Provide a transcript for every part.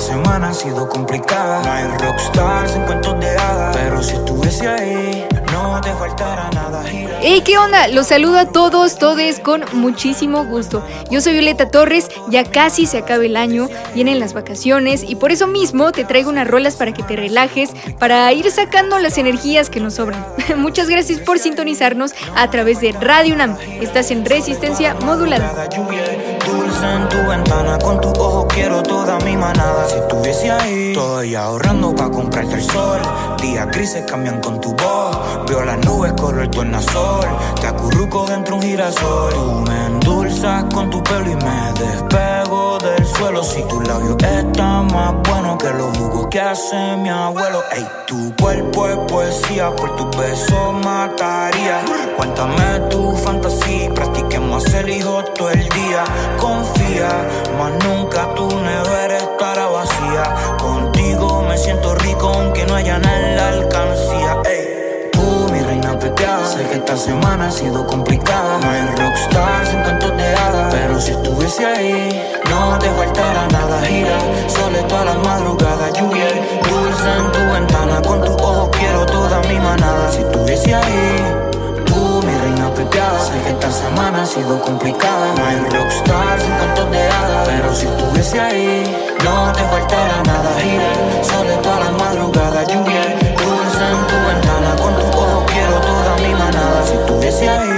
Semana ha sido complicada. No hay rockstar sin cuentos de hadas, pero si estuviese ahí, no te faltará nada. Hey, ¿qué onda? Los saludo a todos, todes con muchísimo gusto. Yo soy Violeta Torres, ya casi se acaba el año, vienen las vacaciones y por eso mismo te traigo unas rolas para que te relajes, para ir sacando las energías que nos sobran. Muchas gracias por sintonizarnos a través de Radio UNAM. Estás en resistencia modulada. Dulce en tu ventana, con tu ojo quiero toda mi manada. Si estuviese ahí, estoy ahorrando para comprarte el sol. Días grises cambian con tu voz. Veo las nubes color tornasol. Te acurruco dentro un girasol. Tú me endulzas con tu pelo y me despego del suelo. Si tu labio está más bueno que los jugos que hace mi abuelo. Ey, tu cuerpo es poesía, por tus besos mataría. Cuéntame tu fantasía, practiquemos hacer hijos todo el día. Confía, más nunca tu nevera estará vacía. Contigo me siento rico aunque no haya nada en la esta semana ha sido complicada. No hay rockstar sin cantos de hadas, pero si estuviese ahí, no te faltará nada. Gira, sole toda la madrugada, lluvia, dulce en tu ventana. Con tu ojo quiero toda mi manada. Si estuviese ahí. Tú, mi reina pepeada Sé que esta semana ha sido complicada No hay rockstar sin cuentos de hadas Pero si estuviese ahí No te faltará nada Gira, sole toda la madrugada Lluvia, Si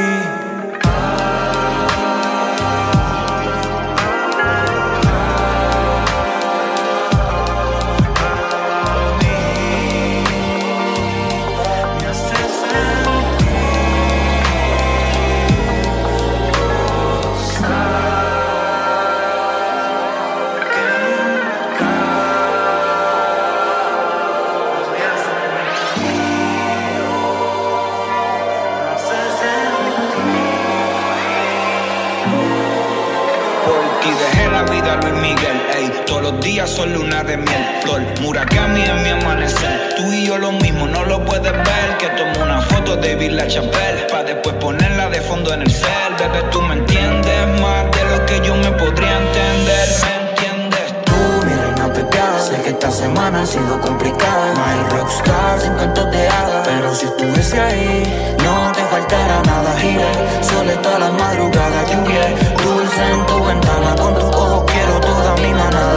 los días son luna de miel, flor. Murakami en mi amanecer. Tú y yo lo mismo, no lo puedes ver. Que tomo una foto de Villa Chapelle. Pa' después ponerla de fondo en el cel. Bebé, tú me entiendes más de lo que yo me podría entender. ¿Me entiendes? Tú, mi reina pepeada Sé que esta semana ha sido complicada hay rockstar sin cantos de Pero si estuviese ahí No te faltará nada Gira, sole toda la madrugada Lluvia, dulce en tu ventana Con tu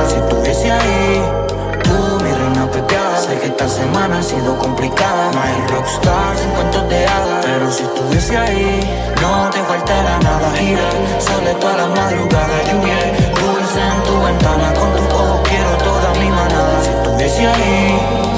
Si estuviese ahí. Tú, mi reina pepeada Sé que esta semana ha sido complicada. No hay rockstar sin cuentos de hadas Pero si estuviese ahí No te faltará nada. Gira, sole toda la madrugada Lluvia, dulce en tu ventana. Con tu ojo quiero toda mi manada. Si estuviese ahí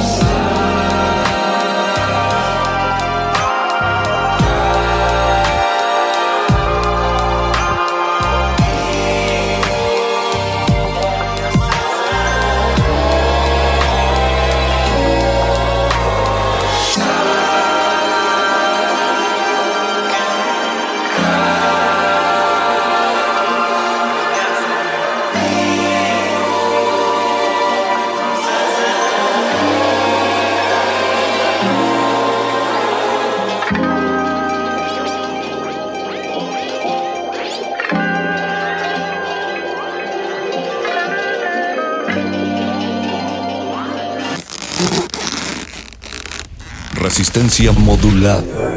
Resistencia modulada.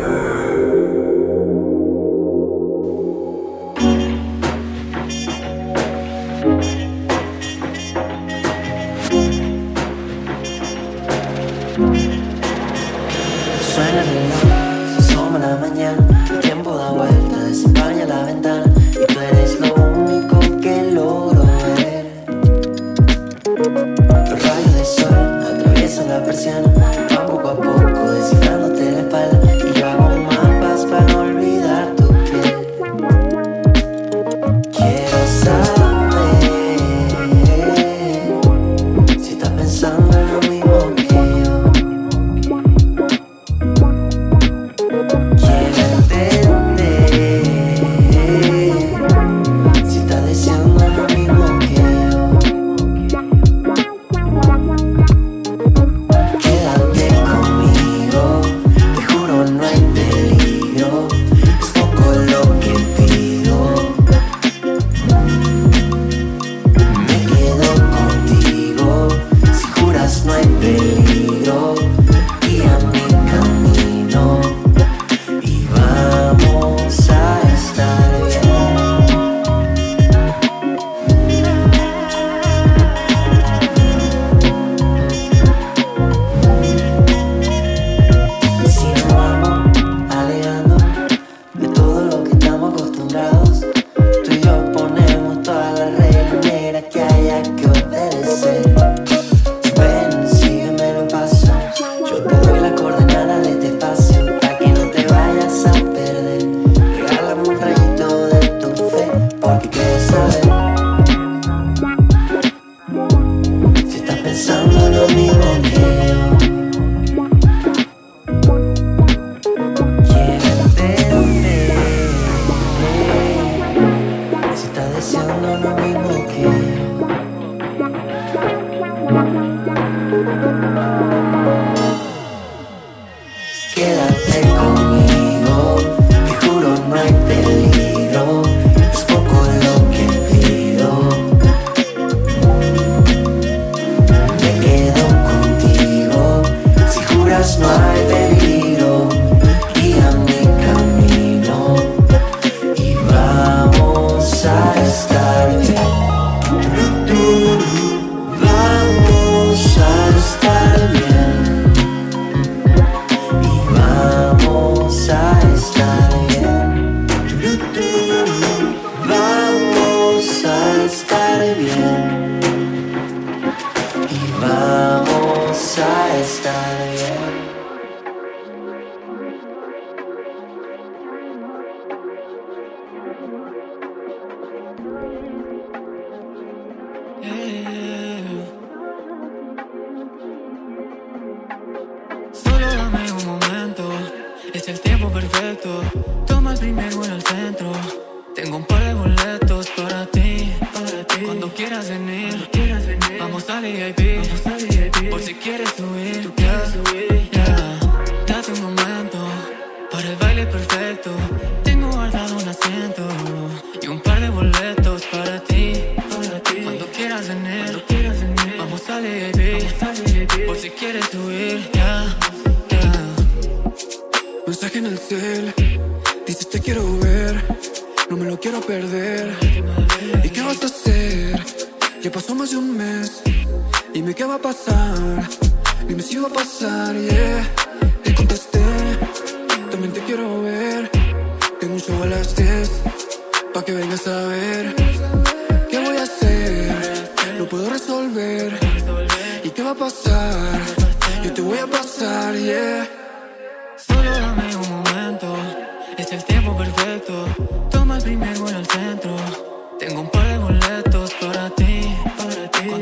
size.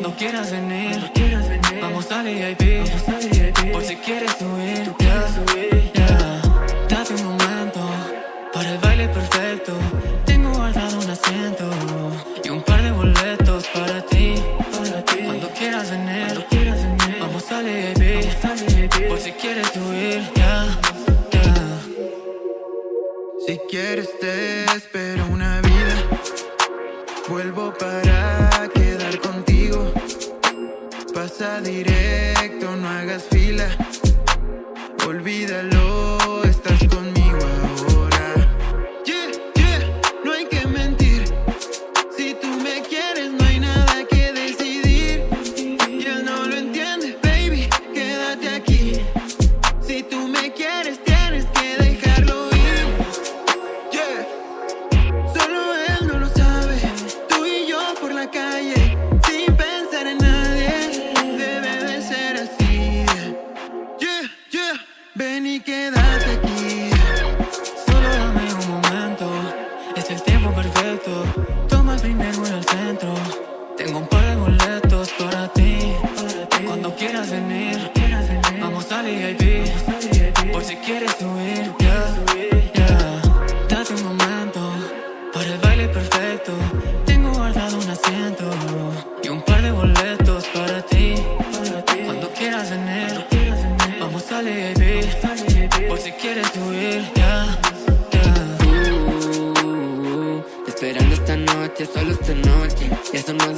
cuando quieras venir. Vamos a VIP. Vamos a VIP. Por si quieres subir. Tú Date un momento para el baile perfecto. Tengo guardado un asiento y un par de boletos para ti. Cuando quieras venir. Vamos a VIP. Por si quieres subir. Yeah. Yeah. Si quieres te espero una vida. Vuelvo para quedar contigo Pasa directo, no hagas fila. Olvídalo, estás con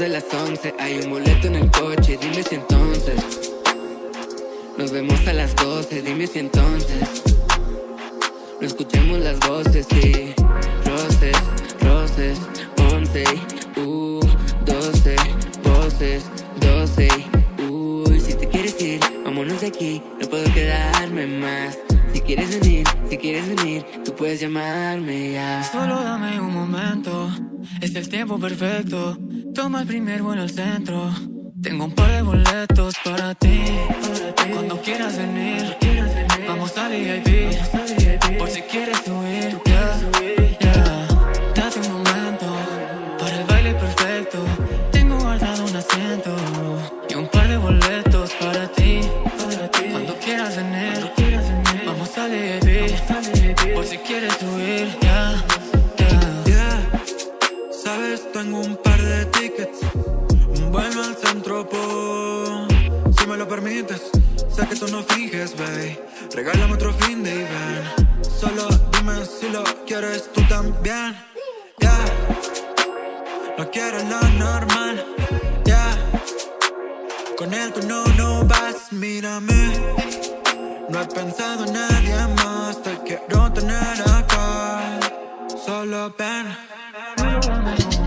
de las 11, hay un boleto en el coche, dime si entonces. Nos vemos a las 12, dime si entonces. No escuchemos las voces y roces, roces, 11, uh, 12, voces, 12, uy, si te quieres ir, vámonos de aquí, no puedo quedarme más. Si quieres venir, si quieres venir, tú puedes llamarme ya. Solo dame un momento, es el tiempo perfecto. Toma el primer vuelo al centro. Tengo un par de boletos para ti. Cuando quieras venir, vamos al VIP. Por si quieres subir, yeah, Sé que tú no finges, babe. Regálame otro fin de ven. Solo dime si lo quieres tú también. Yeah, no quiero lo normal. Yeah, con él tú no, no vas, mírame. No he pensado en nadie más, te quiero tener acá. Solo ven.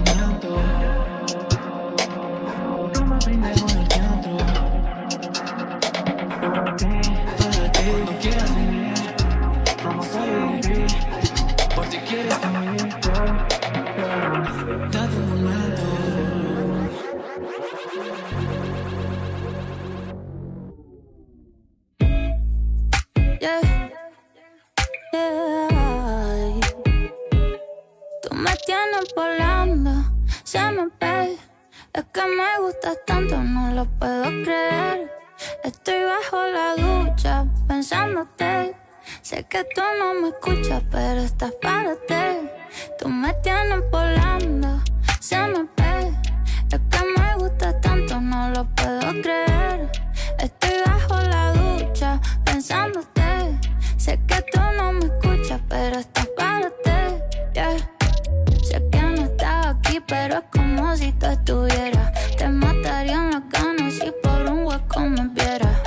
Yeah. Yeah. Tú me tienes volando, se me ve. Es que me gustas tanto, no lo puedo creer. Estoy bajo la ducha pensándote. Sé que tú no me escuchas, pero estás para ti. Tú me tienes volando, se me ve. Es que me gustas tanto, no lo puedo creer. Estoy bajo la ducha pensándote. Sé que tú no me escuchas, pero estás para ti. Yeah. Sé que no estás aquí, pero es como si tú estuvieras. Te mataría en la cana si por un hueco me vieras.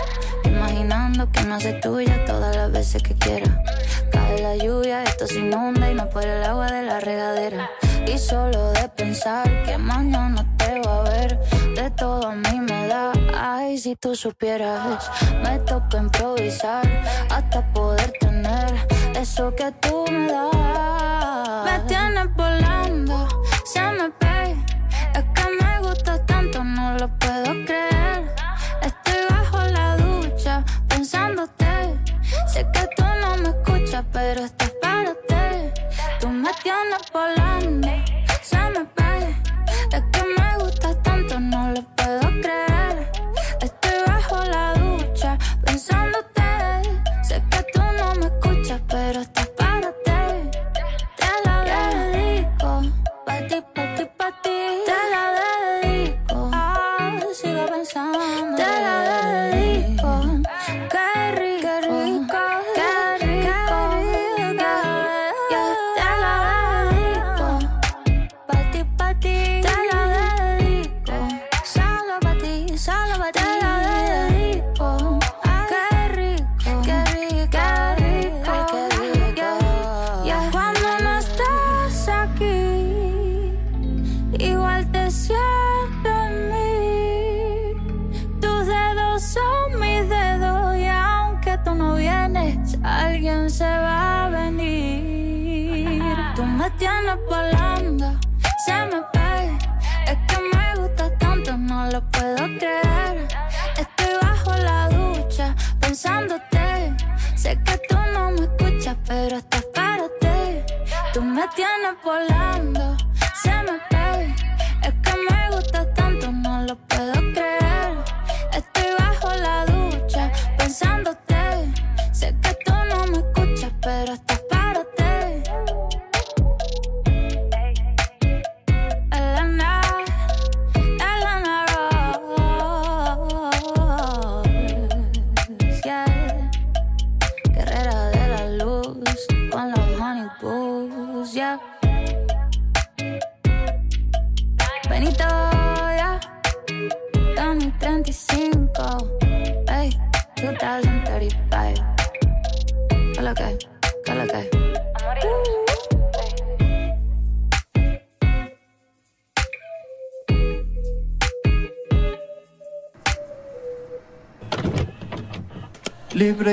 Imaginando que no hace tuya todas las veces que quiera. Cae la lluvia, esto se inunda y no por el agua de la regadera. Y solo de pensar que mañana te va a ver, de todo a mí me da. Ay, si tú supieras, me toca improvisar hasta poder tener eso que tú me das. Me tienes volando, se me ve. Es que me gusta tanto, no lo puedo creer. Estoy bajo la ducha pensándote. Sé que tú no me escuchas, pero estás para ti. Tú me tienes volando, se me ve.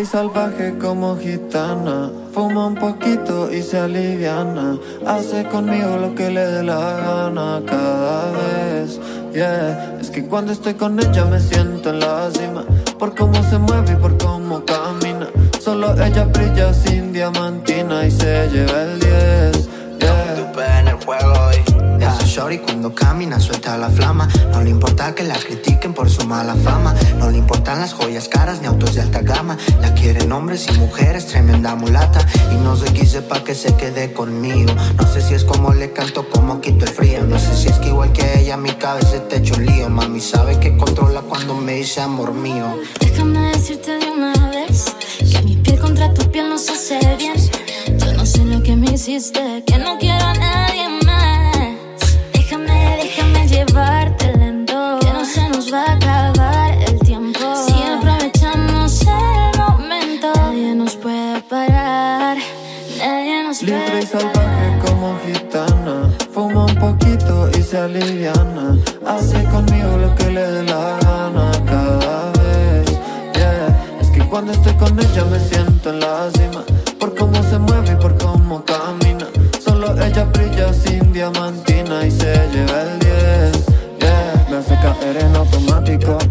Y salvaje como gitana, fuma un poquito y se aliviana. Hace conmigo lo que le dé la gana cada vez. Yeah, es que cuando estoy con ella me siento en la cima. Por cómo se mueve y por cómo camina. Solo ella brilla sin diamantina y se lleva el 10. Yeah. en el juego y ese shorty cuando camina suelta la flama. No le importa que la critiquen por su mala fama. No le importan las joyas caras ni autos de alta gama. La quieren hombres y mujeres, tremenda mulata. Y no sé qué sepa que se quede conmigo. No sé si es como le canto, como quito el frío. No sé si es que igual que ella mi cabeza te hecho un lío. Mami sabe que controla cuando me dice amor mío. Déjame decirte de una vez que mi piel contra tu piel nos hace bien. Yo no sé lo que me hiciste, que no quiero a nadie más. Déjame, déjame llevarte lento, que no se nos va a acabar el tiempo. Si aprovechamos el momento, nadie nos puede parar, nadie nos Libre puede y salvaje como gitana, fuma un poquito y se aliviana. Hace conmigo lo que le dé la gana cada vez. Yeah, es que cuando estoy con ella me siento en la cima. Por cómo se mueve y por cómo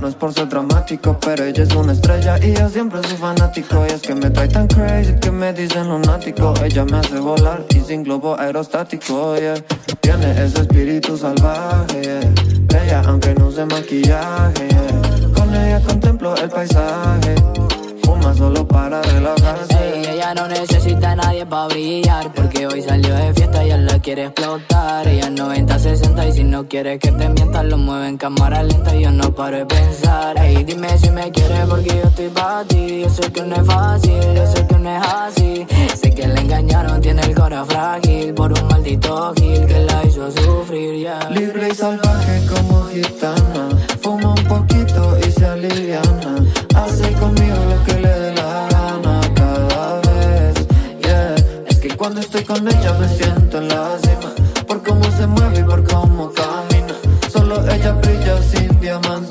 No es por ser dramático, pero ella es una estrella y yo siempre soy fanático. Y es que me trae tan crazy que me dicen lunático. Ella me hace volar y sin globo aerostático. Yeah, tiene ese espíritu salvaje. Yeah. Bella aunque no use maquillaje. Yeah. Con ella contemplo el paisaje. Solo para relajarse. Ey, ella no necesita a nadie para brillar Porque hoy salió de fiesta y él la quiere explotar. Ella es 90-60 y si no quieres que te mientas Lo mueve en cámara lenta y yo no paro de pensar. Ey, dime si me quieres porque yo estoy para ti. Yo sé que no es fácil, yo sé que no es así. Sé que le engañaron, tiene el corazón frágil Por un maldito gil que la hizo sufrir, yeah. Libre y salvaje como gitana. Fuma un poquito y se aliviana Hace conmigo lo que le dé la gana cada vez Yeah, es que cuando estoy con ella me siento en la cima Por cómo se mueve y por cómo camina. Solo ella brilla sin diamantina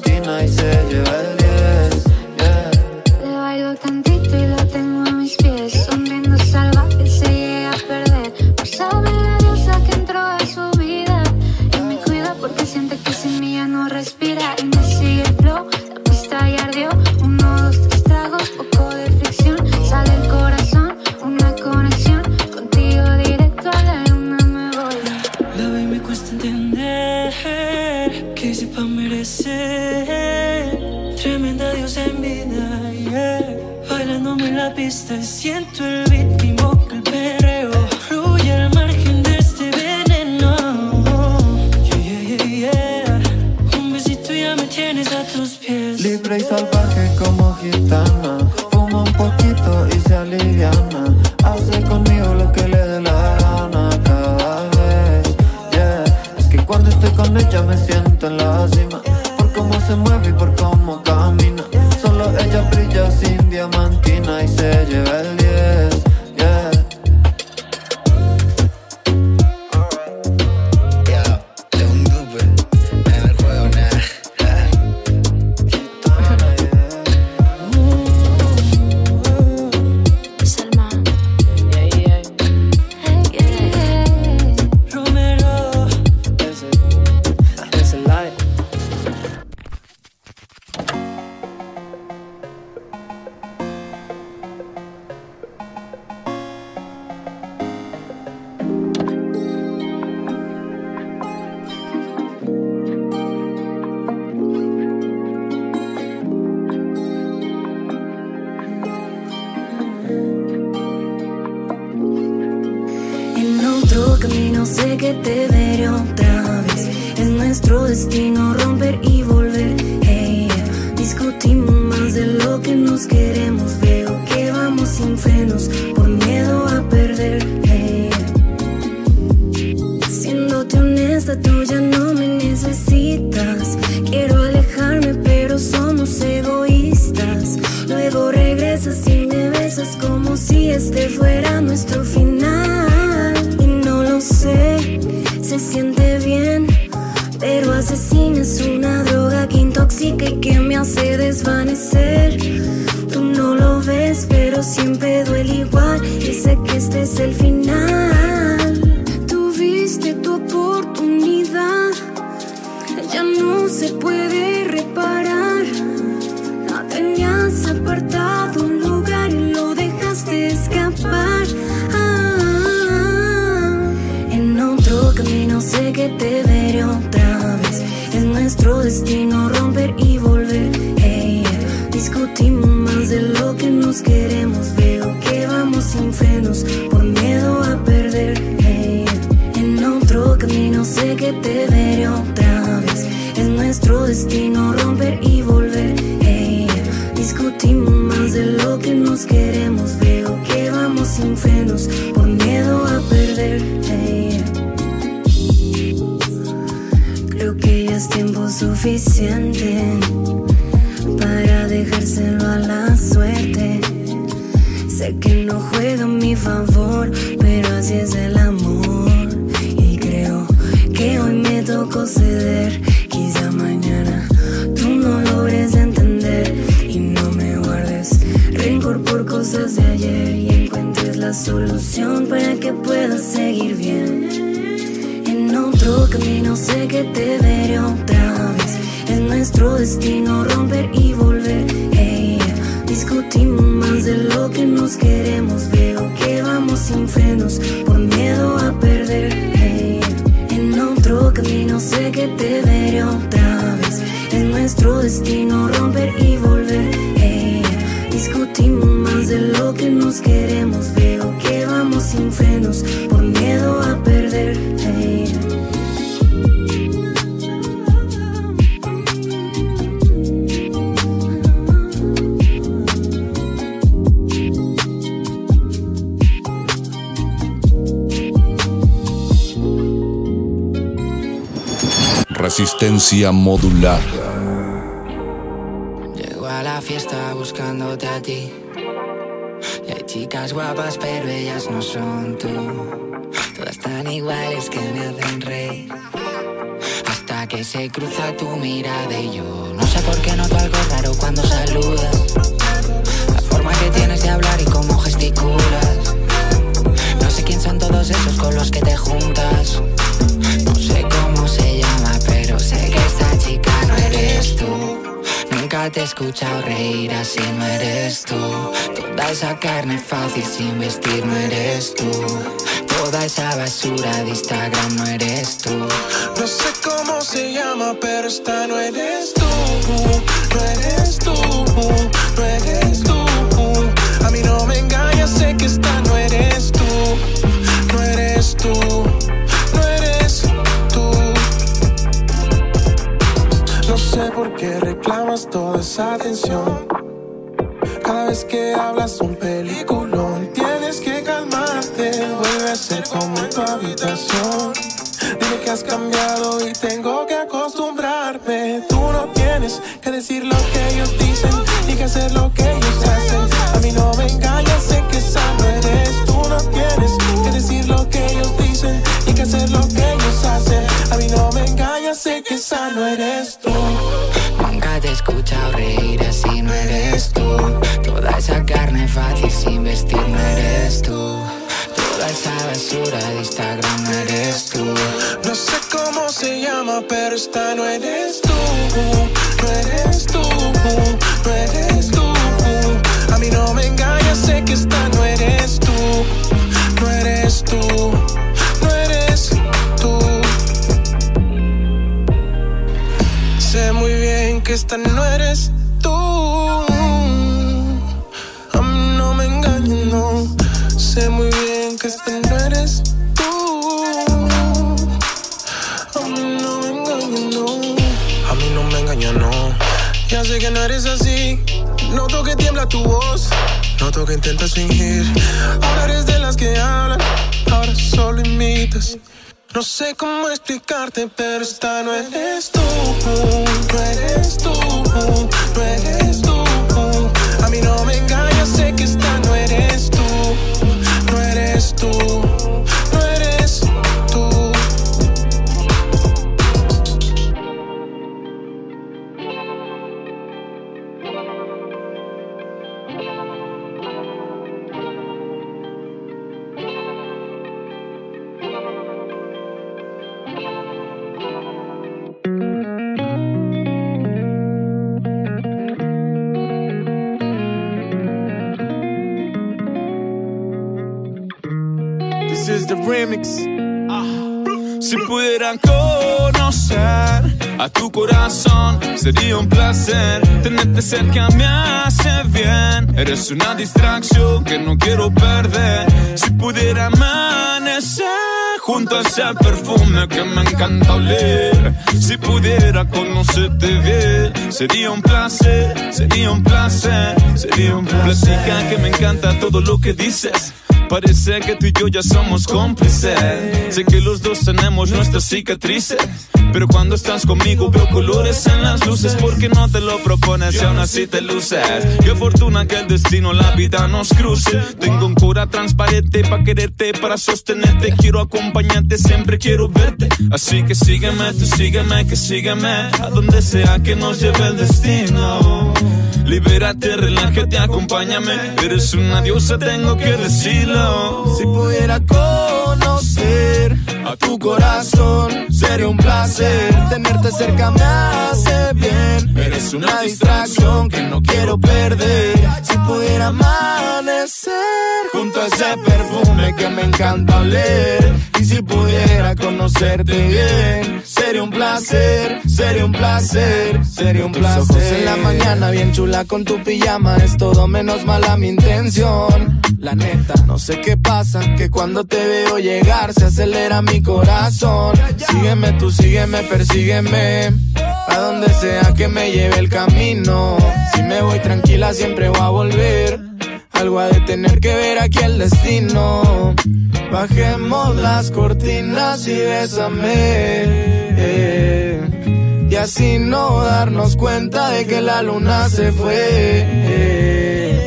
que te veré otra vez. Es nuestro destino romper favor, pero así es el amor. Y creo que hoy me tocó ceder. Quizá mañana tú no logres entender y no me guardes rencor por cosas de ayer y encuentres la solución para que puedas seguir bien. En otro camino sé que te veré otra vez. Es nuestro destino romper y volver. Discutimos más de lo que nos queremos. Vamos por miedo a perder. En otro camino sé que te veré otra vez. Es nuestro destino romper y volver. Discutimos más de lo que nos queremos. Veo Modulada. Llego a la fiesta buscándote a ti. Y hay chicas guapas, pero ellas no son tú. Todas tan iguales que me hacen reír. Hasta que se cruza tu mirada y yo no sé por qué noto algo raro cuando saludas. La forma que tienes de hablar y cómo gesticulas. No sé quién son todos esos con los que te juntas. No sé cómo se llama, pero sé que esta chica no eres tú. Nunca te he escuchado reír así, no eres tú. Toda esa carne fácil sin vestir, no eres tú. Toda esa basura de Instagram, no eres tú. No sé cómo se llama, pero esta no eres tú. No eres tú, no eres tú. A mí no me engañas, sé que esta no eres tú. No eres tú, sé por qué reclamas toda esa atención. Cada vez que hablas un peliculón, tienes que calmarte. Vuelve a ser como en tu habitación. Dime que has cambiado y tengo que acostumbrarme. Tú no tienes que decir lo que ellos dicen, ni que hacer lo que ellos hacen. A mí no me engañas, sé que esa no eres. Tú no tienes que decir lo que ellos dicen, ni que hacer lo sé que esa no eres tú. Nunca te he escuchado reír así, no eres tú. Toda esa carne fácil sin vestir, no eres tú. Toda esa basura de Instagram, no eres tú. No sé cómo se llama, pero esta no eres tú. No eres no eres tú. A mí no me engañes, no. Sé muy bien que esta no eres tú. A mí no me engañes, no. A mí no me engañas, no. Ya sé que no eres así. Noto que tiembla tu voz. Noto que intentas fingir. Ahora eres de No sé cómo explicarte, pero esta no eres tú, no eres tú, no eres tú. A mí no me engañas, sé que esta no eres tú, no eres tú. Pudieran conocer a tu corazón, sería un placer. Tenerte cerca me hace bien. Eres una distracción que no quiero perder. Si pudiera amanecer junto a ese perfume que me encanta oler. Si pudiera conocerte bien, sería un placer, sería un placer, sería un placer. que me encanta todo lo que dices. Parece que tú y yo ya somos cómplices. Sé que los dos tenemos nuestras cicatrices. Pero cuando estás conmigo veo colores en las luces. Porque no te lo propones y aún así te luces. Qué fortuna que el destino, la vida nos cruce. Tengo un cura transparente para quererte, para sostenerte. Quiero acompañarte, siempre quiero verte. Así que sígueme, tú sígueme, que sígueme. A donde sea que nos lleve el destino. Libérate, relájate, acompáñame. Eres una diosa, tengo que decirlo. Si pudiera conocer a tu corazón, sería un placer. Tenerte cerca me hace bien. Eres una distracción que no quiero perder. Si pudiera amanecer junto a ese perfume que me encanta oler. Y si pudiera conocerte bien, sería un placer, sería un placer, sería un placer. en la mañana bien chula con tu pijama es todo menos mala mi intención. La neta, no sé qué pasa, que cuando te veo llegar se acelera mi corazón. Sígueme, tú sígueme, persígueme. A donde sea que me lleve el camino. Si me voy tranquila, siempre voy a volver. Algo ha de tener que ver aquí el destino. Bajemos las cortinas y bésame. Y así no darnos cuenta de que la luna se fue.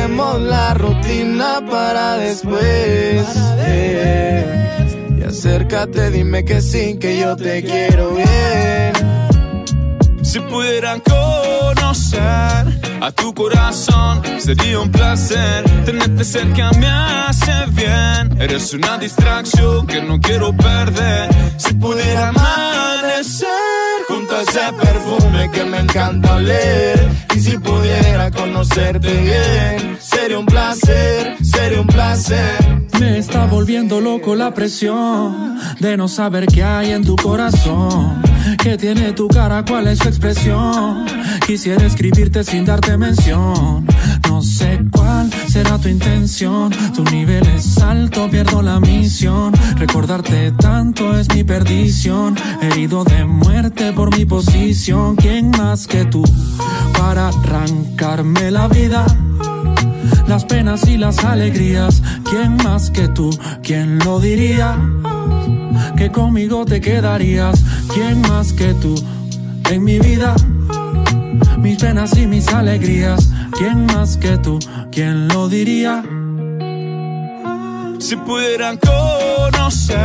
Dejemos la rutina para después. Y acércate, dime que sí, que yo te quiero bien. Si pudieran conocer a tu corazón, sería un placer. Tenerte cerca me hace bien. Eres una distracción que no quiero perder. Si pudiera amanecer ese perfume que me encanta oler. Y si pudiera conocerte bien, sería un placer, sería un placer. Me está volviendo loco la presión de no saber qué hay en tu corazón. ¿Qué tiene tu cara? ¿Cuál es su expresión? Quisiera escribirte sin darte mención. No sé cuál será tu intención. Tu nivel es alto, pierdo la misión. Recordarte tanto es mi perdición. Herido de muerte por mi posición. ¿Quién más que tú para arrancarme la vida? las penas y las alegrías. ¿Quién más que tú? ¿Quién lo diría? Que conmigo te quedarías. ¿Quién más que tú en mi vida? Mis penas y mis alegrías. ¿Quién más que tú? ¿Quién lo diría? Si pudieran conocer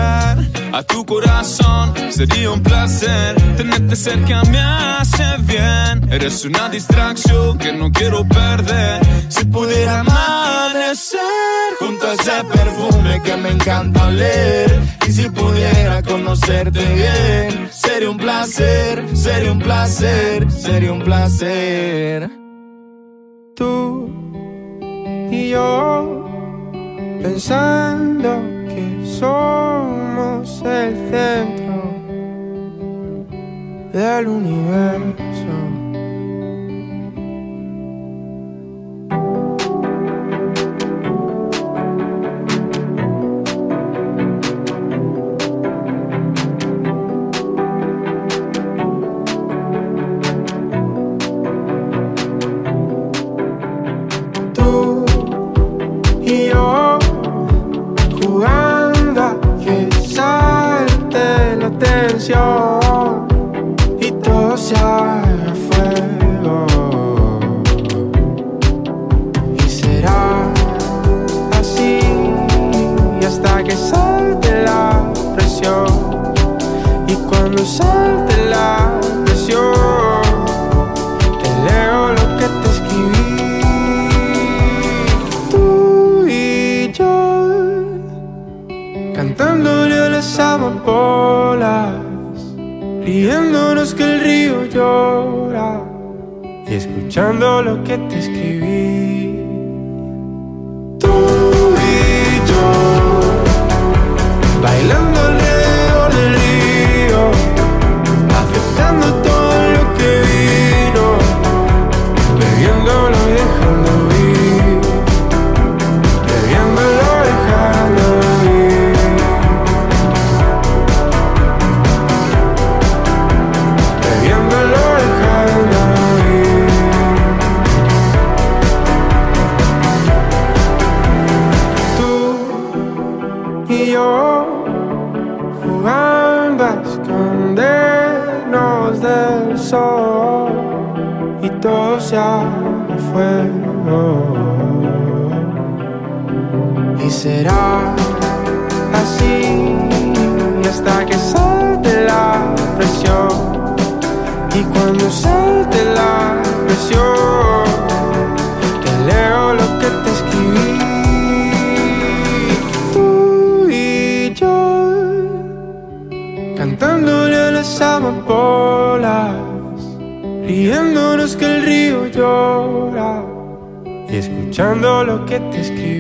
a tu corazón, sería un placer. Tenerte cerca me hace bien. Eres una distracción que no quiero perder. Si pudiera amanecer junto a ese perfume que me encanta oler. Y si pudiera conocerte bien, sería un placer, sería un placer, sería un placer. Tú y yo pensando que somos el centro del universo. Escuchando lo que te escribí.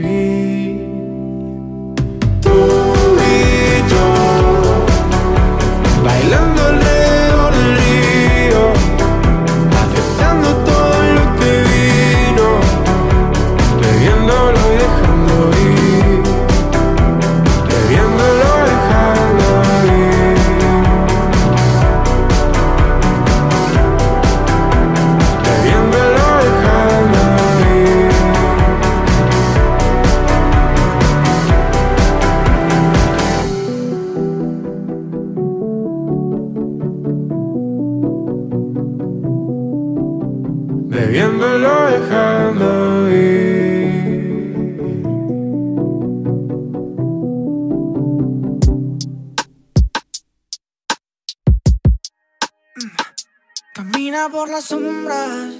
Las sombras,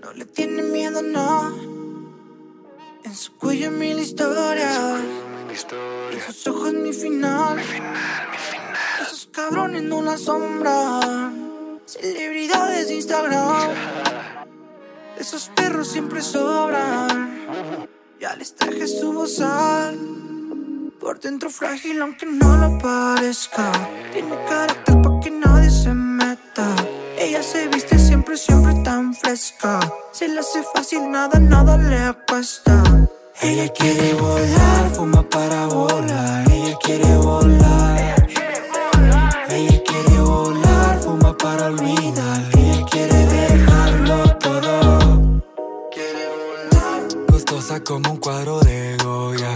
no le tiene miedo, no. En su cuello mil historias, en sus ojos mi final. Esos cabrones no la sombran, celebridades de Instagram. Esos perros siempre sobran, ya les traje su bozal. Por dentro frágil aunque no lo parezca, tiene carácter siempre, tan fresca. Se le hace fácil, nada, nada le cuesta. Ella quiere volar, fuma para volar. Ella quiere volar. Ella quiere volar, fuma para olvidar. Ella quiere dejarlo todo. Gustosa como un cuadro de Goya.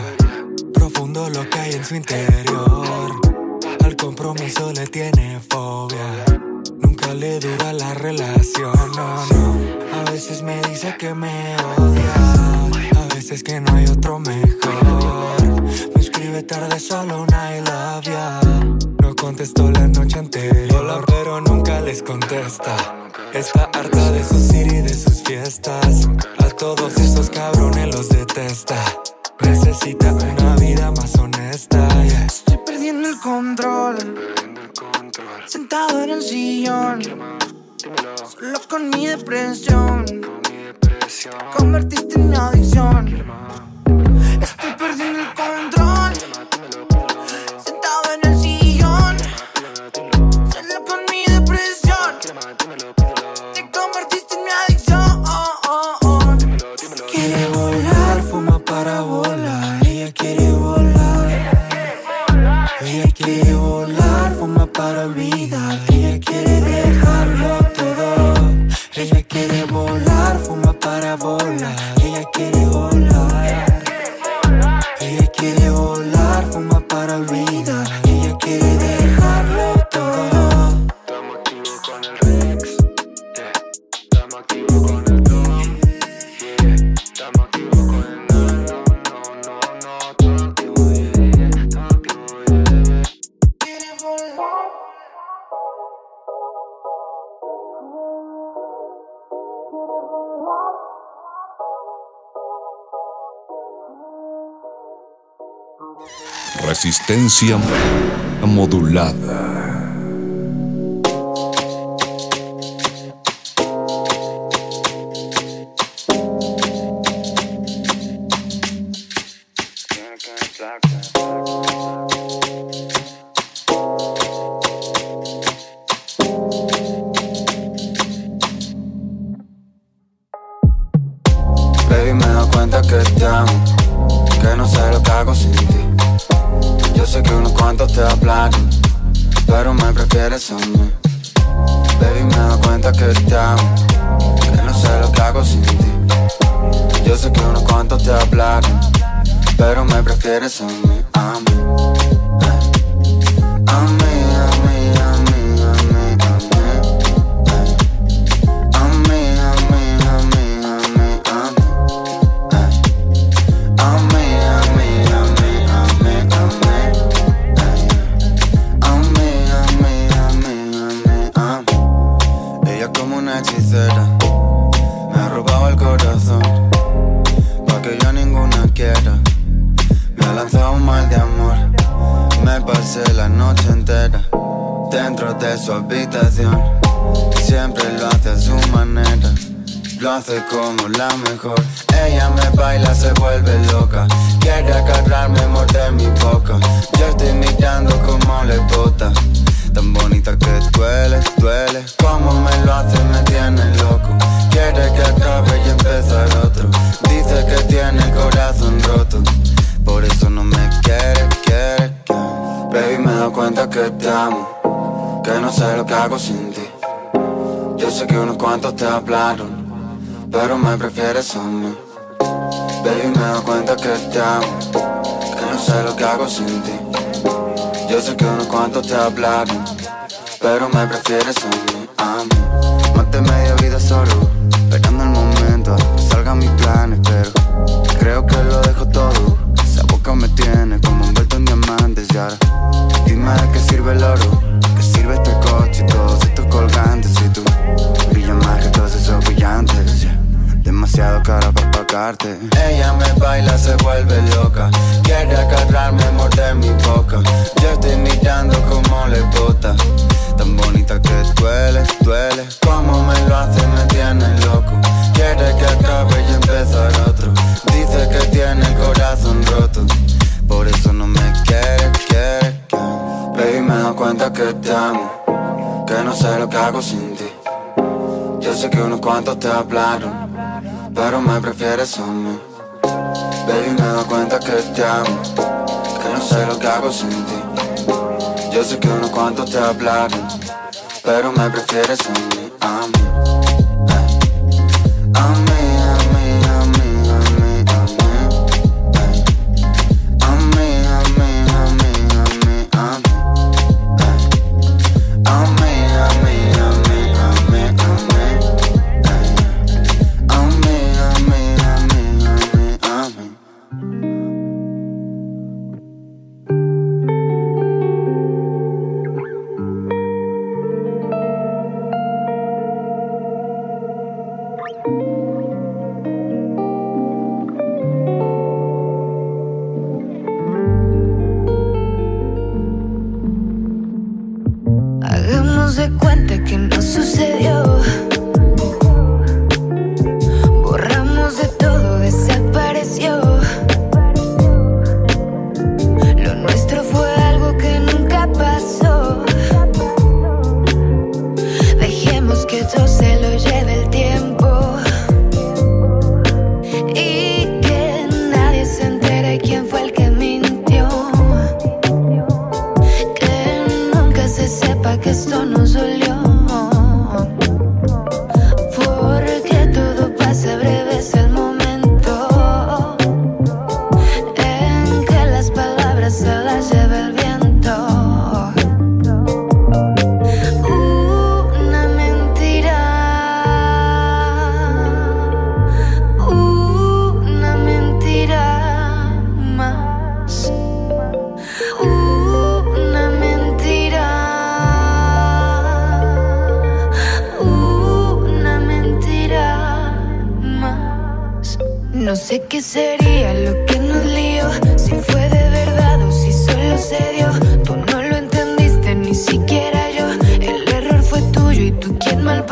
Profundo lo que hay en su interior. Al compromiso le tiene fobia. Le dura la relación, no, no. A veces me dice que me odia. A veces que no hay otro mejor. Me escribe tarde solo un I love ya. No contestó la noche anterior. Hola, pero nunca les contesta. Está harta de sus ir y de sus fiestas. A todos esos cabrones los detesta. Necesita una vida más honesta. yeah. Estoy perdiendo el control. Sentado en el sillón. Solo con mi depresión. Te convertiste en mi adicción. Estoy perdiendo el control. Resistencia modulada. Siempre lo hace a su manera, lo hace como la mejor. Ella me baila, se vuelve loca. Quiere agarrarme, morder mi boca. Yo estoy mirando como le bota. Tan bonita que duele, duele. Como me lo hace, me tiene loco. Quiere que acabe y empezar otro. Dice que tiene el corazón roto. Por eso no me quiere, quiere, quiere. Baby, me doy cuenta que te amo. Que no sé lo que hago sin ti. Yo sé que unos cuantos te hablaron. Pero me prefieres a mí. Baby, me doy cuenta que te amo. Que no sé lo que hago sin ti. Yo sé que unos cuantos te hablaron, pero me prefieres a mí, a mí. Maté media vida solo, esperando el momento que salgan mis planes, pero creo que lo dejo todo. Esa boca me tiene como envuelto en diamantes y ahora dime de qué sirve el oro, qué sirve este coche y estos colgantes y tú brillas más que todos esos brillantes. Demasiado cara para pagarte. Ella me baila, se vuelve loca. Quiere agarrarme, morder mi boca. Yo estoy mirando como le bota. Tan bonita que duele, duele. Como me lo hace, me tiene loco. Quiere que acabe y empezar otro. Dice que tiene el corazón roto. Por eso no me quiere, quiere, quiere. Baby, me doy cuenta que te amo. Que no sé lo que hago sin ti. Yo sé que unos cuantos te hablaron pero me prefieres a mí. Baby, me doy cuenta que te amo, que no sé lo que hago sin ti. Yo sé que unos cuantos te hablaron, pero me prefieres a mí, a mí. No sé qué sería lo que nos lió, si fue de verdad o si solo se dio. Tú no lo entendiste, ni siquiera yo. El error fue tuyo y tú quien mal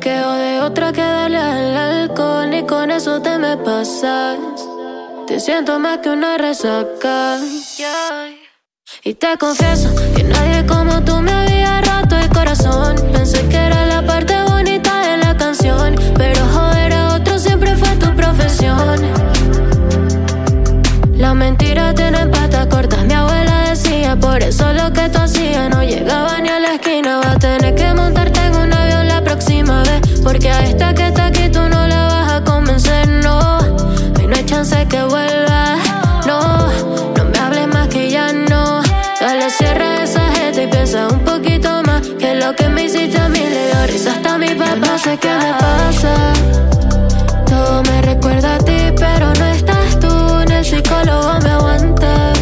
bellaqueo de otra que darle al alcohol y con eso te me pasas. Te siento más que una resaca. Y te confieso qué me pasa. Todo me recuerda a ti, pero no estás tú. Ni el psicólogo me aguanta.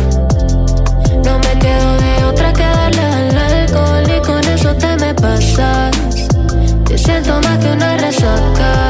No me quedo de otra que darle al alcohol y con eso te me pasas. Te siento más que una resaca.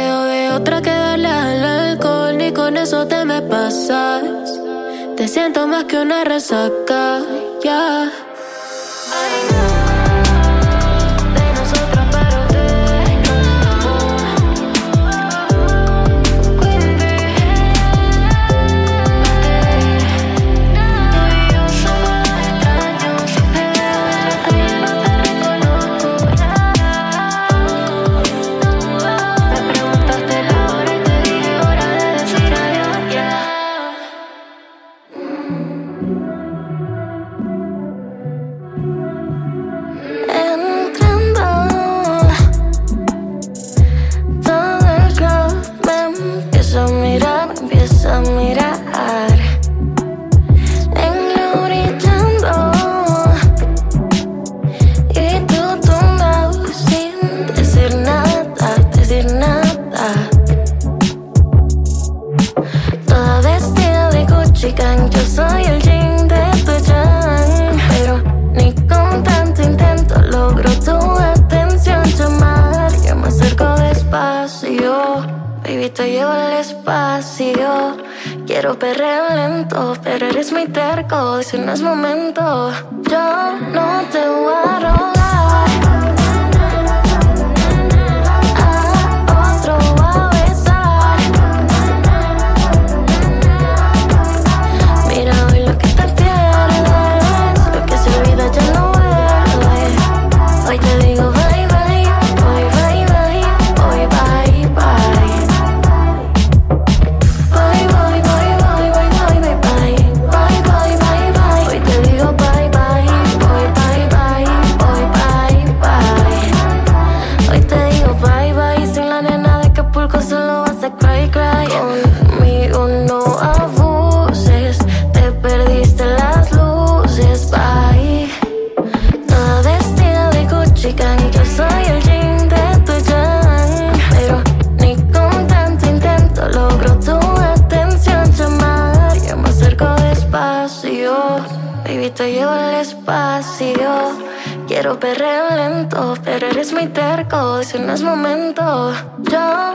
quedo de otra que darle al alcohol y con eso te me pasas. Te siento más que una resaca, ya. Quiero perreo lento, pero eres muy terco, ese no es momento. Yo no te voy a rogar. perreo lento, pero eres muy terco, Si no es momento. Yo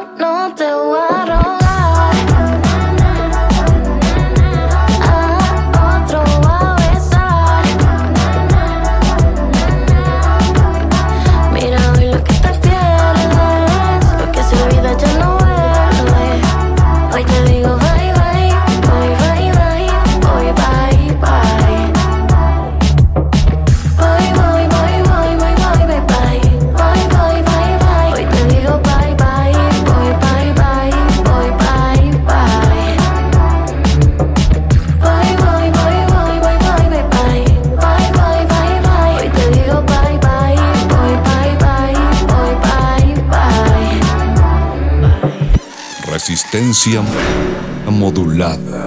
Potencia modulada.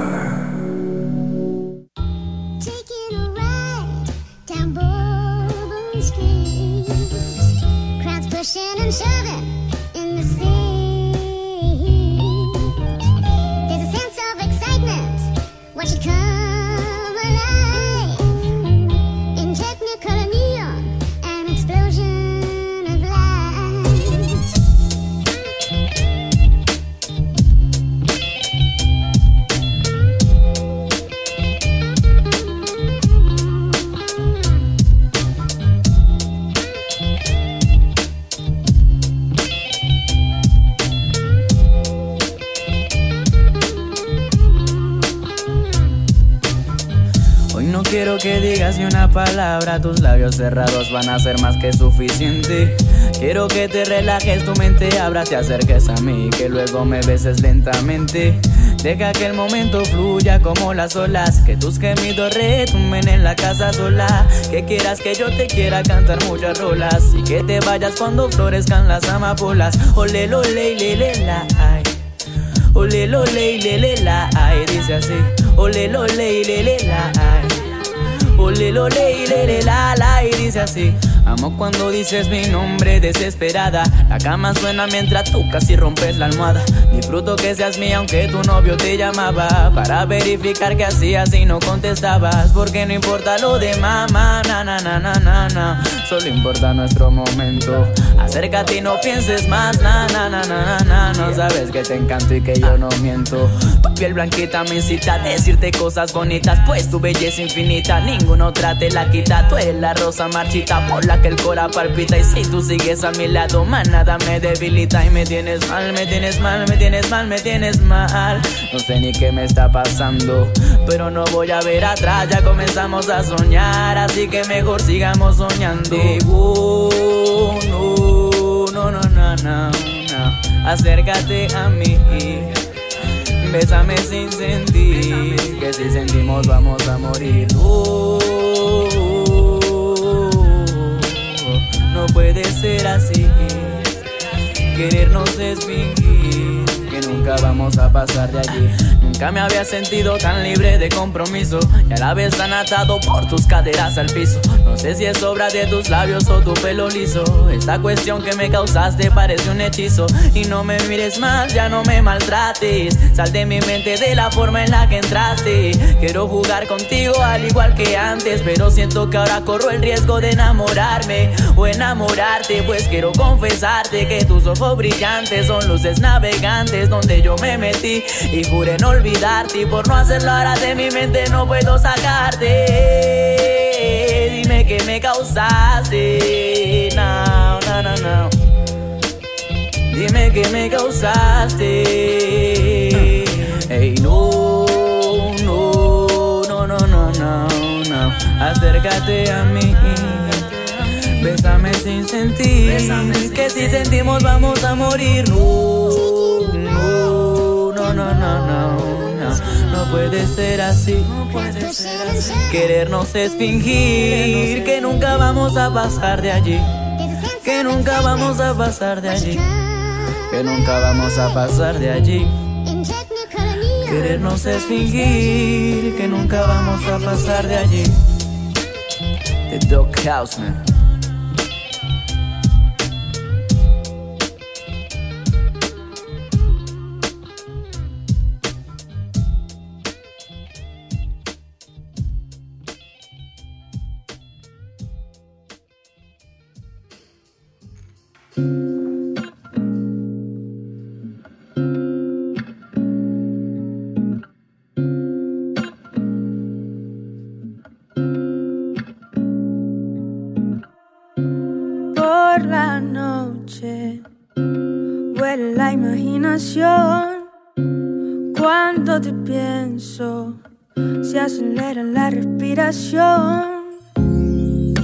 Tus labios cerrados van a ser más que suficiente. Quiero que te relajes, tu mente abra, te acerques a mí, que luego me beses lentamente. Deja que el momento fluya como las olas, que tus gemidos retumben en la casa sola. Que quieras que yo te quiera cantar muchas rolas y que te vayas cuando florezcan las amapolas. Ole, lo, le, le, le, la, ay. Ole, lo, le, le, le, la, ay. Dice así. Ole, lo, le, le, la, ay. Ole, lo, le, le, la, la, y dice así. Amo cuando dices mi nombre desesperada. La cama suena mientras tú casi rompes la almohada. Disfruto que seas mía aunque tu novio te llamaba. Para verificar que hacías y no contestabas. Porque no importa lo de mamá, na na na na na na. Solo importa nuestro momento. Acércate y no pienses más, na na na na na No sabes que te encanto y que yo no miento. Tu piel blanquita me incita a decirte cosas bonitas. Pues tu belleza infinita, ninguna otra te la quita. Tú eres la rosa marchita por la que el cora palpita y si tú sigues a mi lado, más nada me debilita y me tienes mal, me tienes mal, me tienes mal, me tienes mal. No sé ni qué me está pasando, pero no voy a ver atrás, ya comenzamos a soñar, así que mejor sigamos soñando. no, no, no, no, no, no. acércate a mí. Bésame sin sentir, que si sentimos vamos a morir. Puede ser así. Querernos es fingir nunca vamos a pasar de allí. Nunca me había sentido tan libre de compromiso y a la vez tan atado por tus caderas al piso. No sé si es obra de tus labios o tu pelo liso. Esta cuestión que me causaste parece un hechizo. Y no me mires más, ya no me maltrates. Sal de mi mente de la forma en la que entraste. Quiero jugar contigo al igual que antes, pero siento que ahora corro el riesgo de enamorarme o enamorarte. Pues quiero confesarte que tus ojos brillantes son luces navegantes donde yo me metí y juré no olvidar y por no hacerlo ahora de mi mente no puedo sacarte. Dime que me causaste. No, no, no, no. Dime que me causaste. Hey, no, no, no, no, no, no, no. Acércate a mí. Bésame sin sentir. Que si sentimos vamos a morir. No, no puede ser así. Querernos es fingir que nunca vamos a pasar de allí. Que nunca vamos a pasar de allí. Que nunca vamos a pasar de allí. Querernos es fingir que nunca vamos a pasar de allí. The Dog Houseman. Cuando respiración.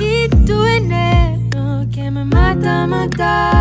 Y tu veneno que me mata, mata.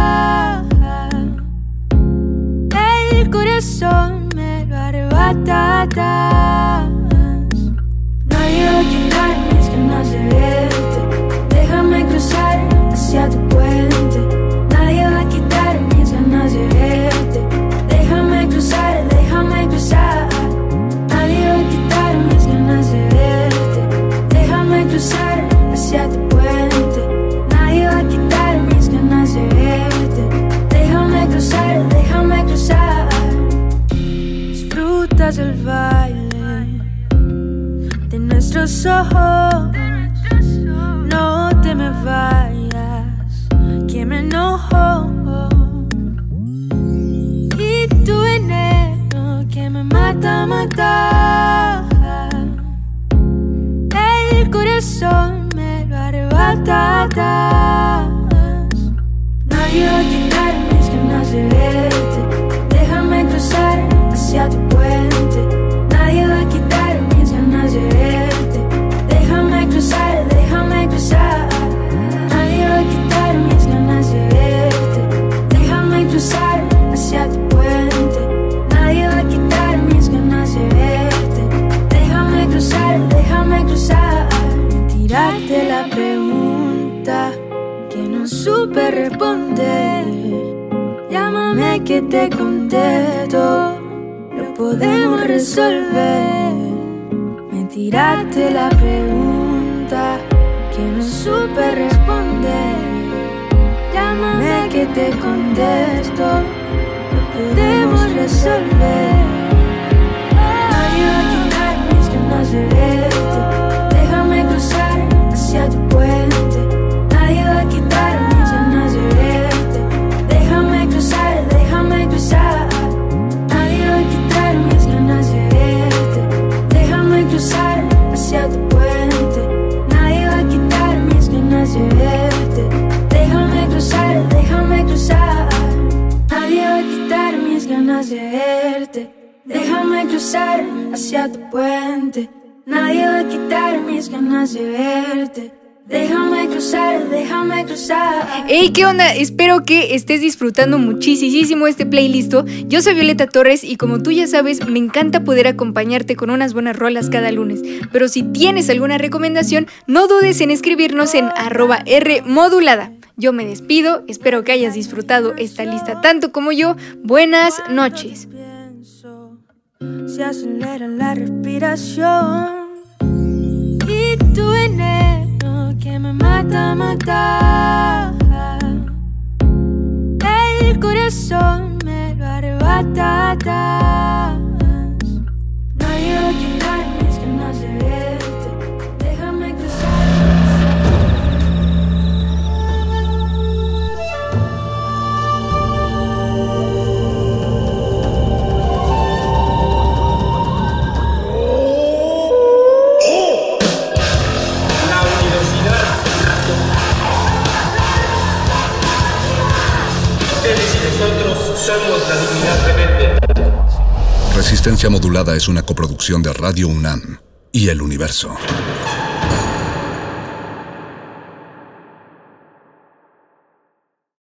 Hey, ¿qué onda? Espero que estés disfrutando muchísimo este playlist. Yo soy Violeta Torres y como tú ya sabes, me encanta poder acompañarte con unas buenas rolas cada lunes. Pero si tienes alguna recomendación, no dudes en escribirnos en arroba Rmodulada. Yo me despido, espero que hayas disfrutado esta lista tanto como yo. Buenas noches que me mata, mata. El corazón me lo arrebata. Resistencia Modulada es una coproducción de Radio UNAM y El Universo.